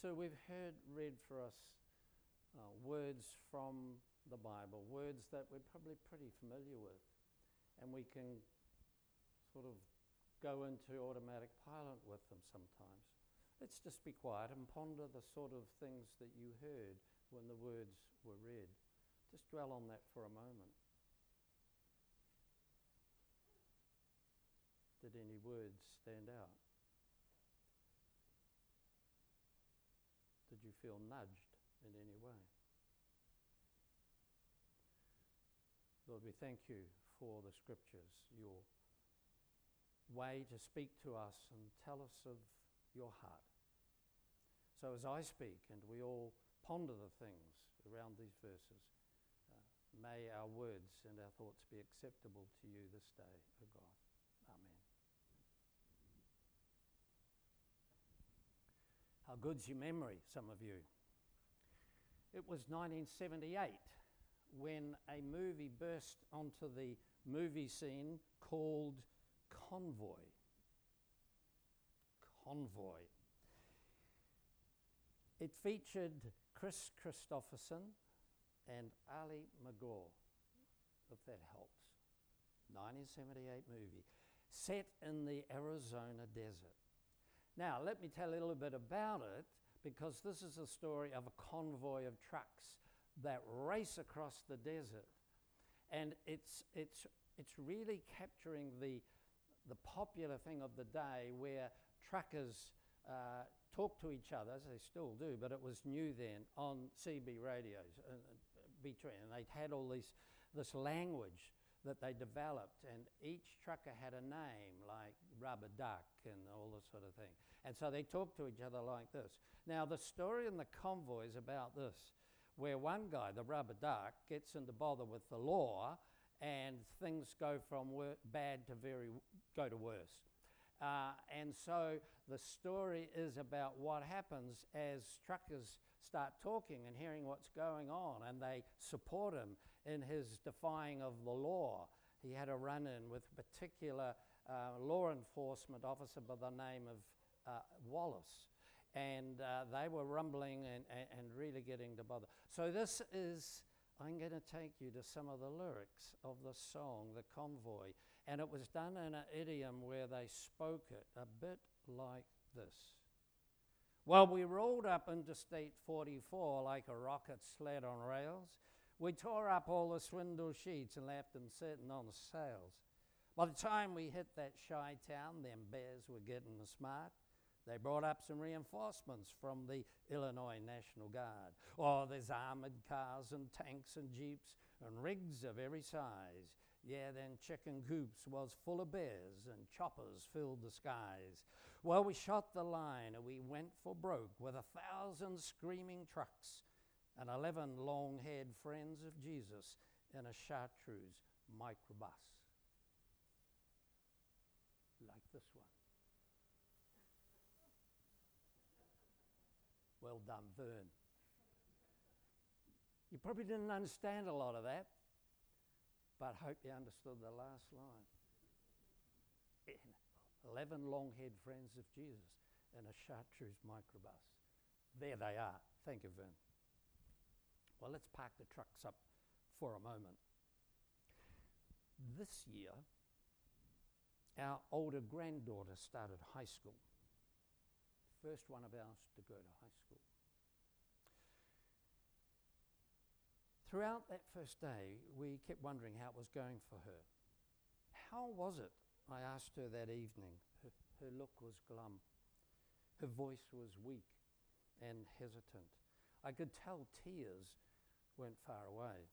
So we've heard read for us uh, words from the Bible, words that we're probably pretty familiar with, and we can sort of go into automatic pilot with them sometimes. Let's just be quiet and ponder the sort of things that you heard when the words were read. Just dwell on that for a moment. Did any words stand out? Did you feel nudged in any way? Lord, we thank you for the scriptures, your way to speak to us and tell us of your heart. So as I speak and we all ponder the things around these verses, uh, May our words and our thoughts be acceptable to you this day, O God. Amen. How good's your memory, some of you? It was 1978 when a movie burst onto the movie scene called Convoy. Convoy. It featured Kris Kristofferson and Ali MacGraw, if that helps. 1978 movie, set in the Arizona desert. Now, let me tell you a little bit about it because this is a story of a convoy of trucks that race across the desert. And it's, it's, it's really capturing the, the popular thing of the day where truckers uh, talk to each other, as they still do, but it was new then, on CB radios. Uh, between, and they'd had all this, this language that they developed, and each trucker had a name like Rubber Duck and all this sort of thing. And so they talked to each other like this. Now, the story in the convoy is about this, where one guy, the Rubber Duck, gets into bother with the law, and things go from wor- bad to very go to worse. Uh, and so the story is about what happens as truckers start talking and hearing what's going on, and they support him in his defying of the law. He had a run in with a particular uh, law enforcement officer by the name of uh, Wallace. And uh, they were rumbling and, and, and really getting to bother. So, this is, I'm going to take you to some of the lyrics of the song, The Convoy. And it was done in an idiom where they spoke it a bit like this. Well, we rolled up Interstate 44 like a rocket sled on rails. We tore up all the swindle sheets and left them sitting on the sails. By the time we hit that shy town, them bears were getting smart. They brought up some reinforcements from the Illinois National Guard. Oh, there's armored cars and tanks and jeeps and rigs of every size. Yeah, then chicken coops was full of bears and choppers filled the skies. Well, we shot the line and we went for broke with a thousand screaming trucks and 11 long haired friends of Jesus in a chartreuse microbus. Like this one. Well done, Vern. You probably didn't understand a lot of that, but I hope you understood the last line. 11 long haired friends of Jesus in a chartreuse microbus. There they are. Thank you, Vern. Well, let's park the trucks up for a moment. This year, our older granddaughter started high school. First one of ours to go to high school. Throughout that first day, we kept wondering how it was going for her. How was it I asked her that evening. Her, her look was glum. Her voice was weak and hesitant. I could tell tears went far away.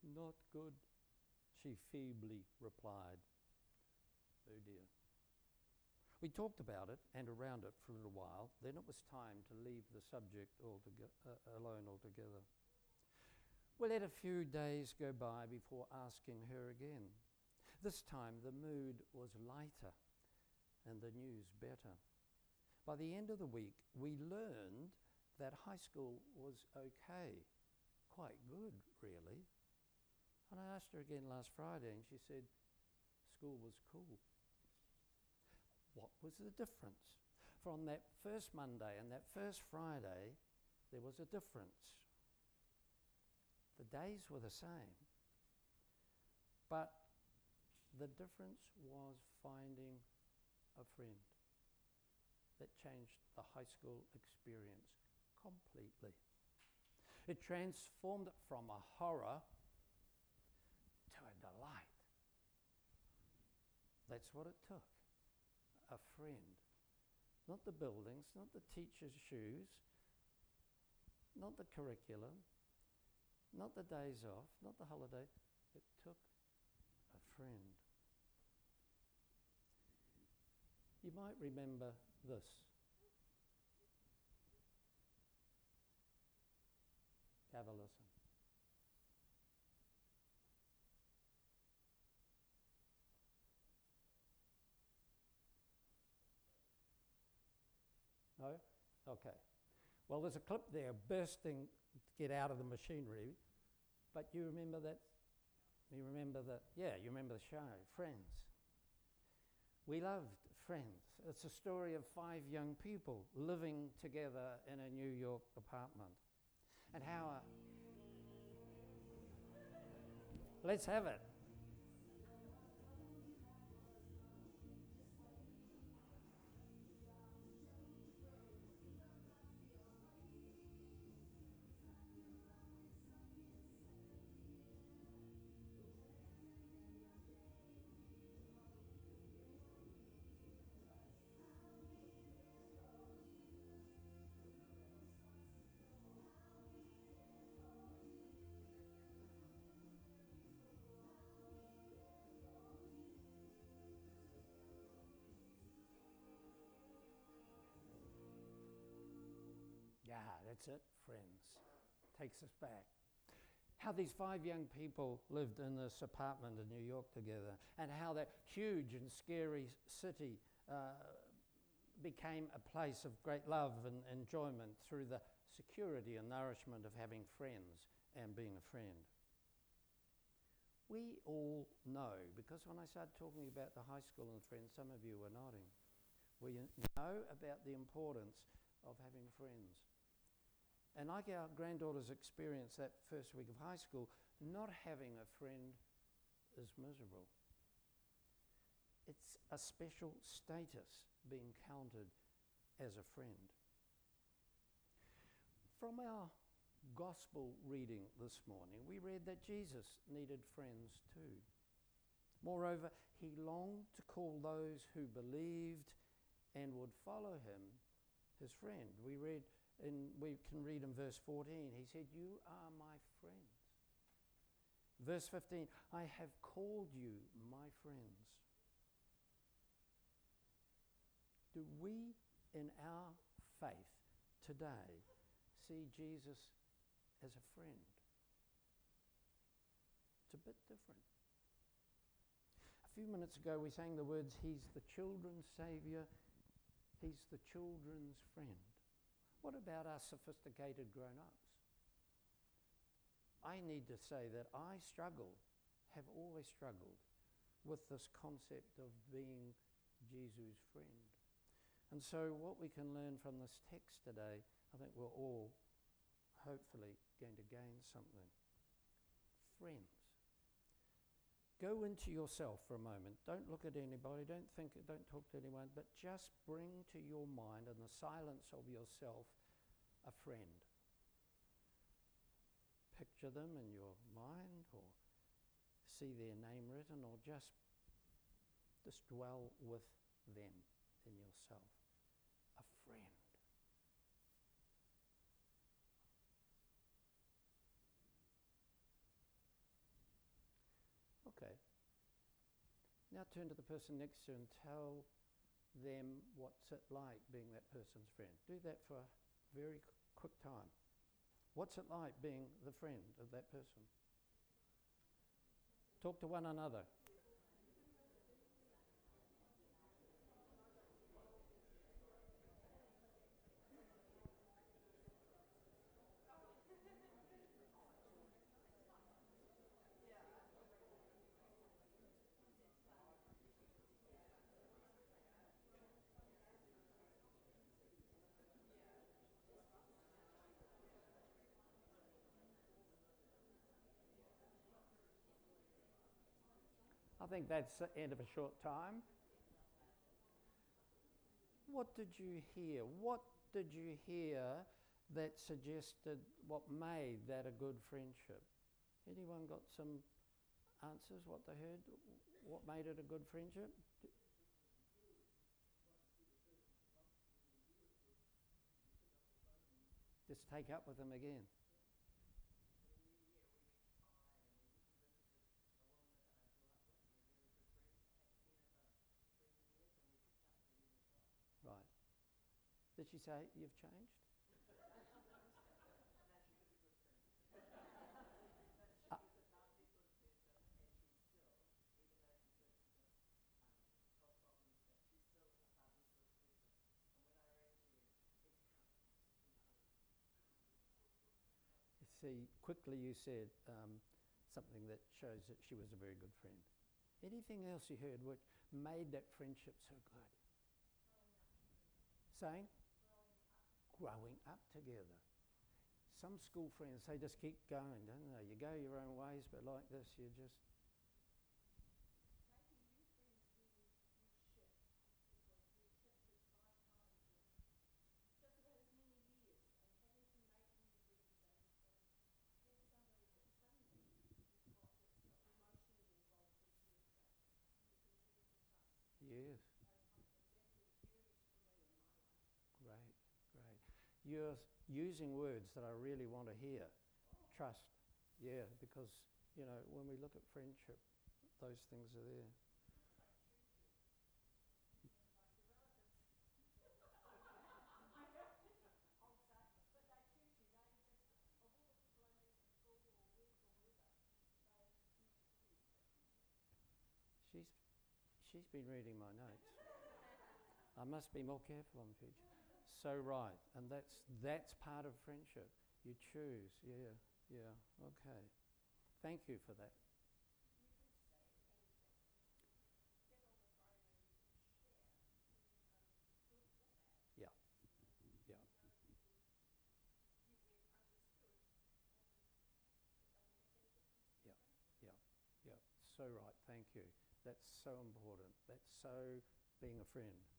Not good, she feebly replied. Oh dear. We talked about it and around it for a little while. Then it was time to leave the subject altoge- uh, alone altogether. We let a few days go by before asking her again. This time the mood was lighter and the news better. By the end of the week, we learned that high school was okay, quite good, really. And I asked her again last Friday, and she said school was cool. What was the difference? from that first Monday and that first Friday, there was a difference. The days were the same, but the difference was finding a friend that changed the high school experience completely. It transformed it from a horror to a delight. That's what it took a friend. Not the buildings, not the teacher's shoes, not the curriculum, not the days off, not the holiday. It took a friend. You might remember this. Have a listen. No? Okay. Well, there's a clip there bursting to get out of the machinery, but you remember that? You remember that? Yeah, you remember the show, Friends. We loved Friends. It's a story of five young people living together in a New York apartment. Uh, let's have it. That's it, friends. Takes us back. How these five young people lived in this apartment in New York together, and how that huge and scary city uh, became a place of great love and enjoyment through the security and nourishment of having friends and being a friend. We all know, because when I started talking about the high school and friends, some of you were nodding. We know about the importance of having friends. And like our granddaughters experienced that first week of high school, not having a friend is miserable. It's a special status being counted as a friend. From our gospel reading this morning, we read that Jesus needed friends too. Moreover, he longed to call those who believed and would follow him his friend. We read in, we can read in verse 14, he said, You are my friends. Verse 15, I have called you my friends. Do we in our faith today see Jesus as a friend? It's a bit different. A few minutes ago, we sang the words, He's the children's Savior, He's the children's friend. What about our sophisticated grown ups? I need to say that I struggle, have always struggled with this concept of being Jesus' friend. And so, what we can learn from this text today, I think we're all hopefully going to gain something. Friends. Go into yourself for a moment. Don't look at anybody. Don't think, don't talk to anyone, but just bring to your mind in the silence of yourself a friend. Picture them in your mind or see their name written or just, just dwell with them in yourself. A friend. Okay. Now turn to the person next to you and tell them what's it like being that person's friend. Do that for a very quick time. What's it like being the friend of that person? Talk to one another. I think that's the end of a short time. What did you hear? What did you hear that suggested what made that a good friendship? Anyone got some answers? What they heard? What made it a good friendship? Just take up with them again. Right. Did she say you've changed? see, quickly you said um, something that shows that she was a very good friend. Anything else you heard which made that friendship so good? Saying? Growing up together. Some school friends, they just keep going, don't they? You go your own ways, but like this, you just Yes. Great, great. You're using words that I really want to hear. Trust. Yeah, because, you know, when we look at friendship, those things are there. She's she's been reading my notes. I must be more careful in the future. So right, and that's that's part of friendship. You choose, yeah, yeah, okay. Thank you for that. Yeah, yeah. Yeah, yeah, yeah. So right, thank you. That's so important. That's so being a friend.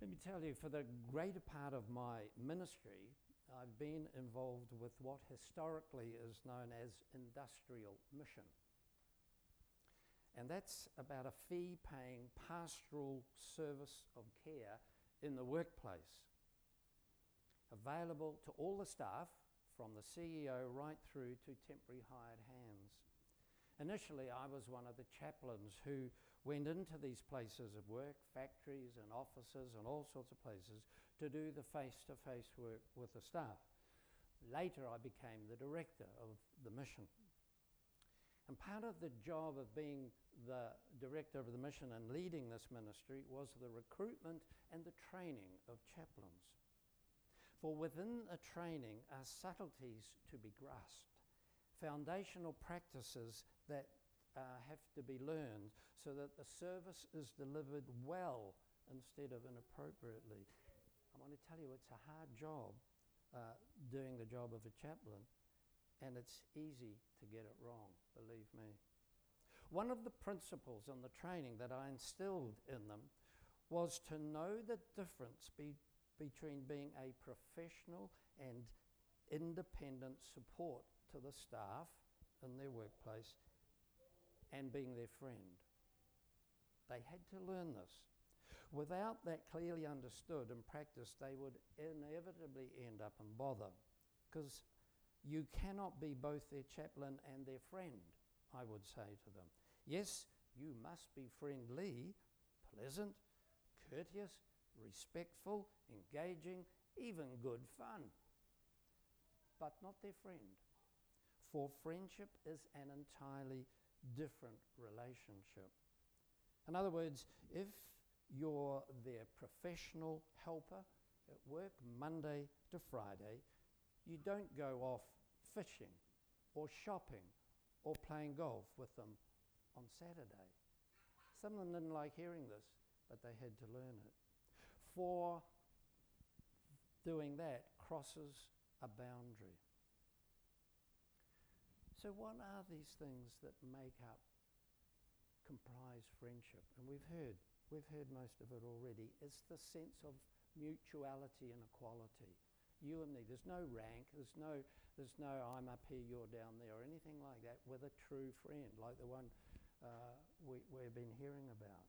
Let me tell you, for the greater part of my ministry, I've been involved with what historically is known as industrial mission. And that's about a fee paying pastoral service of care in the workplace, available to all the staff from the CEO right through to temporary hired hands. Initially, I was one of the chaplains who went into these places of work, factories and offices and all sorts of places, to do the face to face work with the staff. Later, I became the director of the mission. And part of the job of being the director of the mission and leading this ministry was the recruitment and the training of chaplains. For within a training are subtleties to be grasped foundational practices that uh, have to be learned so that the service is delivered well instead of inappropriately. I want to tell you, it's a hard job uh, doing the job of a chaplain, and it's easy to get it wrong, believe me. One of the principles in the training that I instilled in them was to know the difference be, between being a professional and independent support to the staff in their workplace and being their friend. They had to learn this. Without that clearly understood and practiced, they would inevitably end up in bother because you cannot be both their chaplain and their friend, I would say to them. Yes, you must be friendly, pleasant, courteous, respectful, engaging, even good fun, but not their friend for friendship is an entirely different relationship. In other words, if you're their professional helper at work Monday to Friday, you don't go off fishing or shopping or playing golf with them on Saturday. Some of them didn't like hearing this, but they had to learn it. For doing that crosses a boundary. So, what are these things that make up comprise friendship? And we've heard, we've heard most of it already. It's the sense of mutuality and equality. You and me. There's no rank. There's no, there's no I'm up here, you're down there, or anything like that with a true friend, like the one uh, we, we've been hearing about.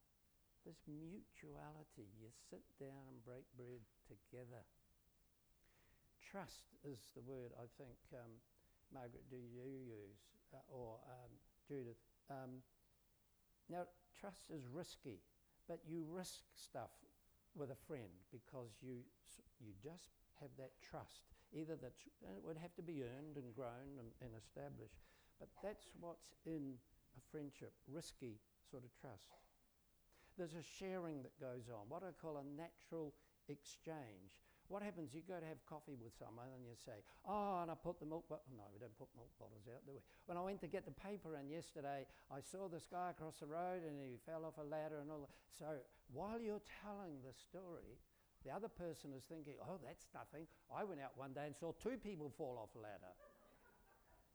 This mutuality. You sit down and break bread together. Trust is the word I think, um, Margaret, do you use, uh, or um, Judith? Um, now, trust is risky, but you risk stuff with a friend because you, you just have that trust. Either that it would have to be earned and grown and, and established, but that's what's in a friendship risky sort of trust. There's a sharing that goes on, what I call a natural exchange. What happens? You go to have coffee with someone and you say, Oh, and I put the milk bottle. No, we don't put milk bottles out, do we? When I went to get the paper in yesterday, I saw this guy across the road and he fell off a ladder and all that. So while you're telling the story, the other person is thinking, Oh, that's nothing. I went out one day and saw two people fall off a ladder.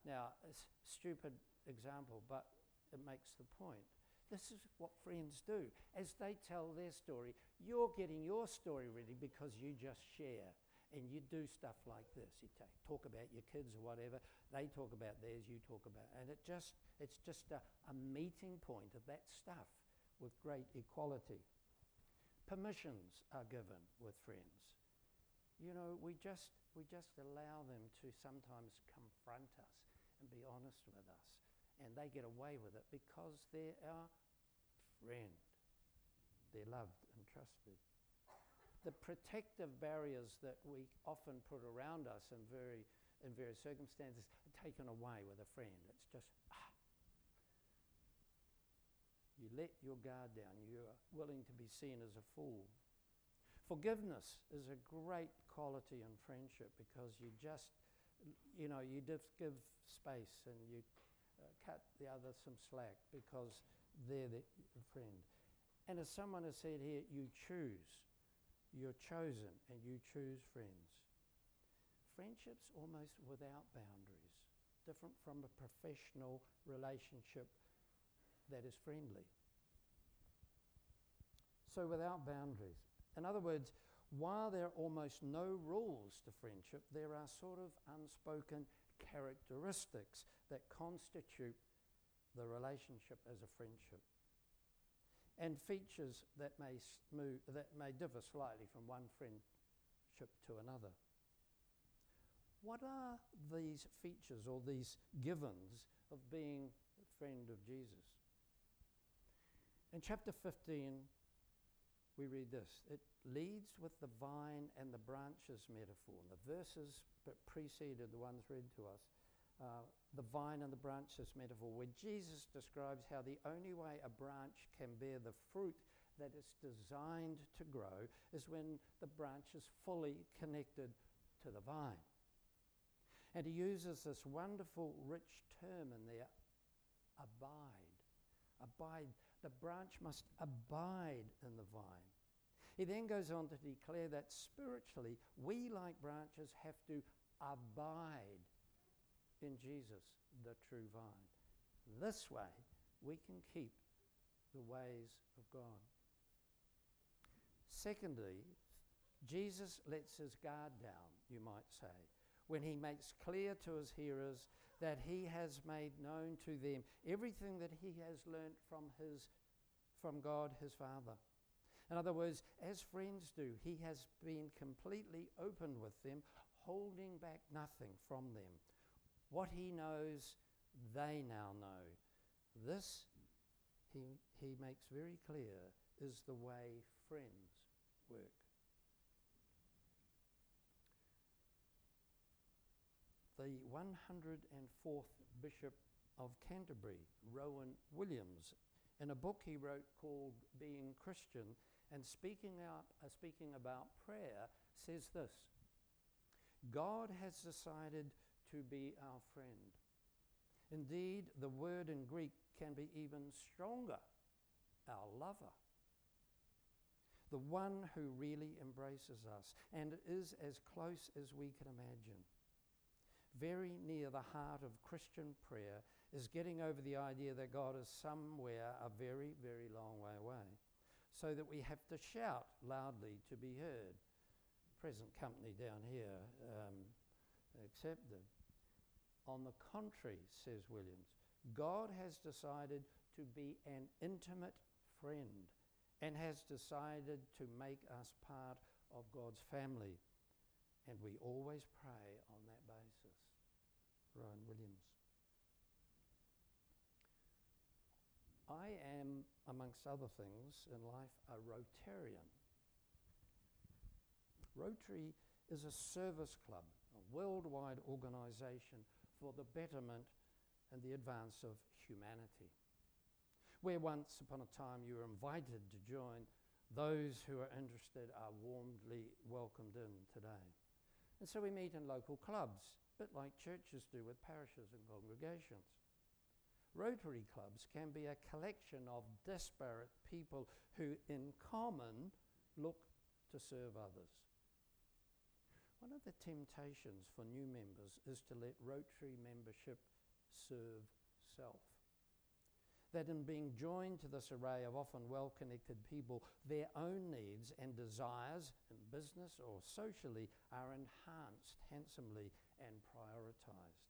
now, it's a stupid example, but it makes the point. This is what friends do. As they tell their story, you're getting your story ready because you just share and you do stuff like this. You take, talk about your kids or whatever. They talk about theirs, you talk about, and it just it's just a, a meeting point of that stuff with great equality. Permissions are given with friends. You know, we just we just allow them to sometimes confront us and be honest with us and they get away with it because they're our friend. They're loved and trusted. The protective barriers that we often put around us in, very, in various circumstances are taken away with a friend. It's just, ah. You let your guard down. You're willing to be seen as a fool. Forgiveness is a great quality in friendship because you just, you know, you just give space and you cut the other some slack because they're the friend. And as someone has said here, you choose. You're chosen and you choose friends. Friendships almost without boundaries, different from a professional relationship that is friendly. So, without boundaries. In other words, while there are almost no rules to friendship, there are sort of unspoken characteristics that constitute the relationship as a friendship and features that may, smooth, that may differ slightly from one friendship to another. What are these features or these givens of being a friend of Jesus? In chapter 15, we read this it leads with the vine and the branches metaphor. And the verses that preceded the ones read to us, uh, the vine and the branches metaphor, where Jesus describes how the only way a branch can bear the fruit that it's designed to grow is when the branch is fully connected to the vine. And he uses this wonderful, rich term in there abide. Abide. The branch must abide in the vine. He then goes on to declare that spiritually, we, like branches, have to abide in Jesus, the true vine. This way, we can keep the ways of God. Secondly, Jesus lets his guard down, you might say, when he makes clear to his hearers that he has made known to them everything that he has learnt from, his, from God his Father. In other words, as friends do, he has been completely open with them, holding back nothing from them. What he knows, they now know. This, he, he makes very clear, is the way friends work. The 104th Bishop of Canterbury, Rowan Williams, in a book he wrote called Being Christian, and speaking, out, uh, speaking about prayer, says this God has decided to be our friend. Indeed, the word in Greek can be even stronger our lover. The one who really embraces us and is as close as we can imagine. Very near the heart of Christian prayer is getting over the idea that God is somewhere a very, very long way away, so that we have to shout loudly to be heard. Present company down here um, accepted. On the contrary, says Williams, God has decided to be an intimate friend and has decided to make us part of God's family. And we always pray on that basis. Rowan Williams. I am, amongst other things in life, a Rotarian. Rotary is a service club, a worldwide organization for the betterment and the advance of humanity. Where once upon a time you were invited to join, those who are interested are warmly welcomed in today. And so we meet in local clubs, a bit like churches do with parishes and congregations. Rotary clubs can be a collection of disparate people who, in common, look to serve others. One of the temptations for new members is to let Rotary membership serve self. That in being joined to this array of often well connected people, their own needs and desires in business or socially are enhanced handsomely and prioritized.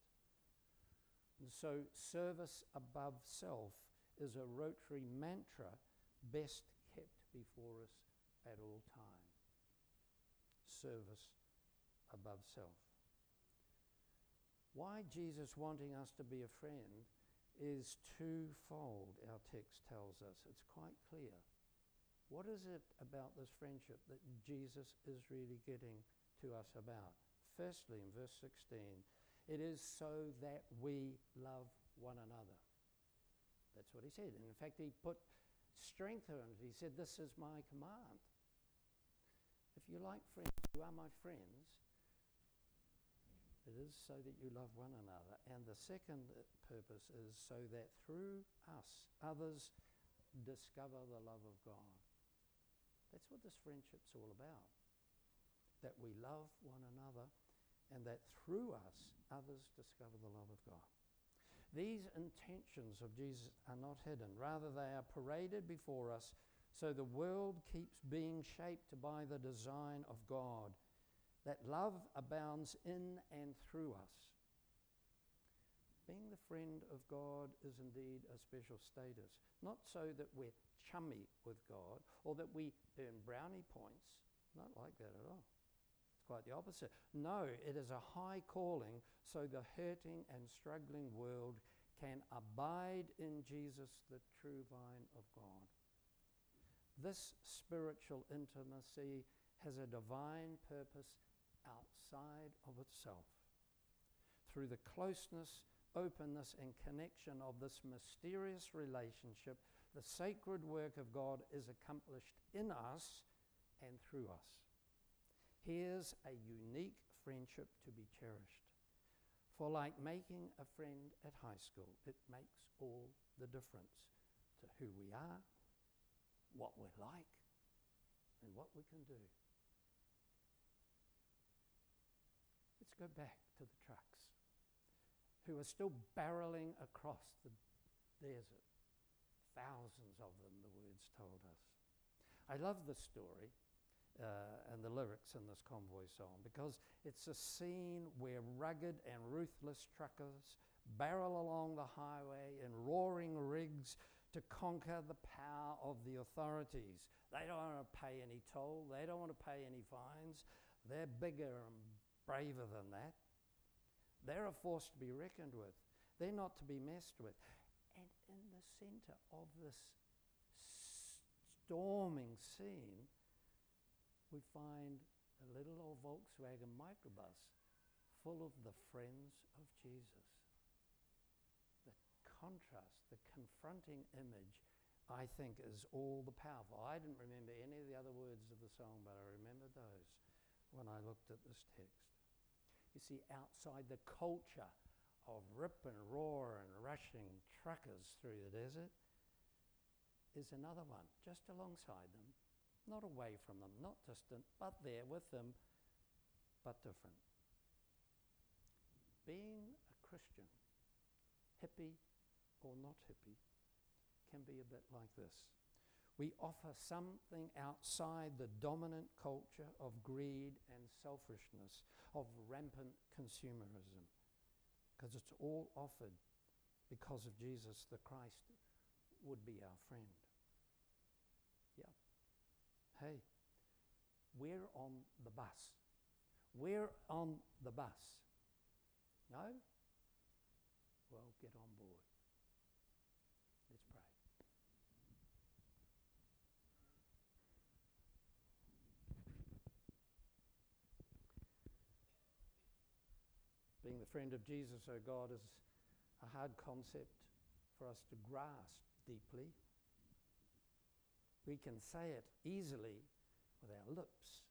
And so, service above self is a Rotary mantra best kept before us at all time. Service above self. Why Jesus wanting us to be a friend is twofold, our text tells us. It's quite clear. What is it about this friendship that Jesus is really getting to us about? Firstly, in verse 16, it is so that we love one another. That's what he said. And in fact, he put strength on it. He said, This is my command. If you like friends, you are my friends. It is so that you love one another. And the second purpose is so that through us, others discover the love of God. That's what this friendship's all about. That we love one another and that through us, others discover the love of God. These intentions of Jesus are not hidden, rather, they are paraded before us so the world keeps being shaped by the design of God, that love abounds in and through us. Being the friend of God is indeed a special status, not so that we're chummy with God or that we earn brownie points, not like that at all quite the opposite. No, it is a high calling so the hurting and struggling world can abide in Jesus, the true vine of God. This spiritual intimacy has a divine purpose outside of itself. Through the closeness, openness, and connection of this mysterious relationship, the sacred work of God is accomplished in us and through us. Here's a unique friendship to be cherished. For, like making a friend at high school, it makes all the difference to who we are, what we're like, and what we can do. Let's go back to the trucks who are still barreling across the desert. Thousands of them, the words told us. I love the story uh, and the lyrics in this convoy song because it's a scene where rugged and ruthless truckers barrel along the highway in roaring rigs to conquer the power of the authorities. They don't want to pay any toll, they don't want to pay any fines. They're bigger and braver than that. They're a force to be reckoned with, they're not to be messed with. And in the center of this storming scene, we find a little old Volkswagen microbus full of the friends of Jesus. The contrast, the confronting image, I think, is all the powerful. I didn't remember any of the other words of the song, but I remember those when I looked at this text. You see, outside the culture of rip and roar and rushing truckers through the desert is another one just alongside them not away from them, not distant, but there with them, but different. Being a Christian, hippie or not hippie, can be a bit like this. We offer something outside the dominant culture of greed and selfishness, of rampant consumerism, because it's all offered because of Jesus the Christ would be our friend. Hey, we're on the bus. We're on the bus. No? Well, get on board. Let's pray. Being the friend of Jesus, oh God, is a hard concept for us to grasp deeply. We can say it easily with our lips,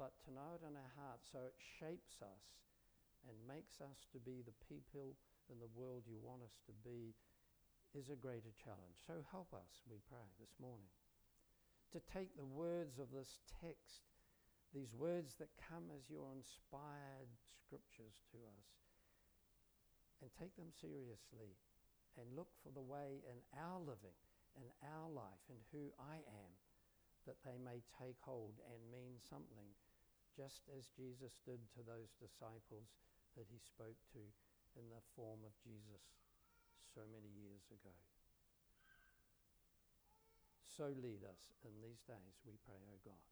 but to know it in our heart so it shapes us and makes us to be the people in the world you want us to be is a greater challenge. So help us, we pray, this morning, to take the words of this text, these words that come as your inspired scriptures to us, and take them seriously and look for the way in our living, in our life, and who I am, that they may take hold and mean something, just as Jesus did to those disciples that he spoke to in the form of Jesus so many years ago. So lead us in these days, we pray, O God.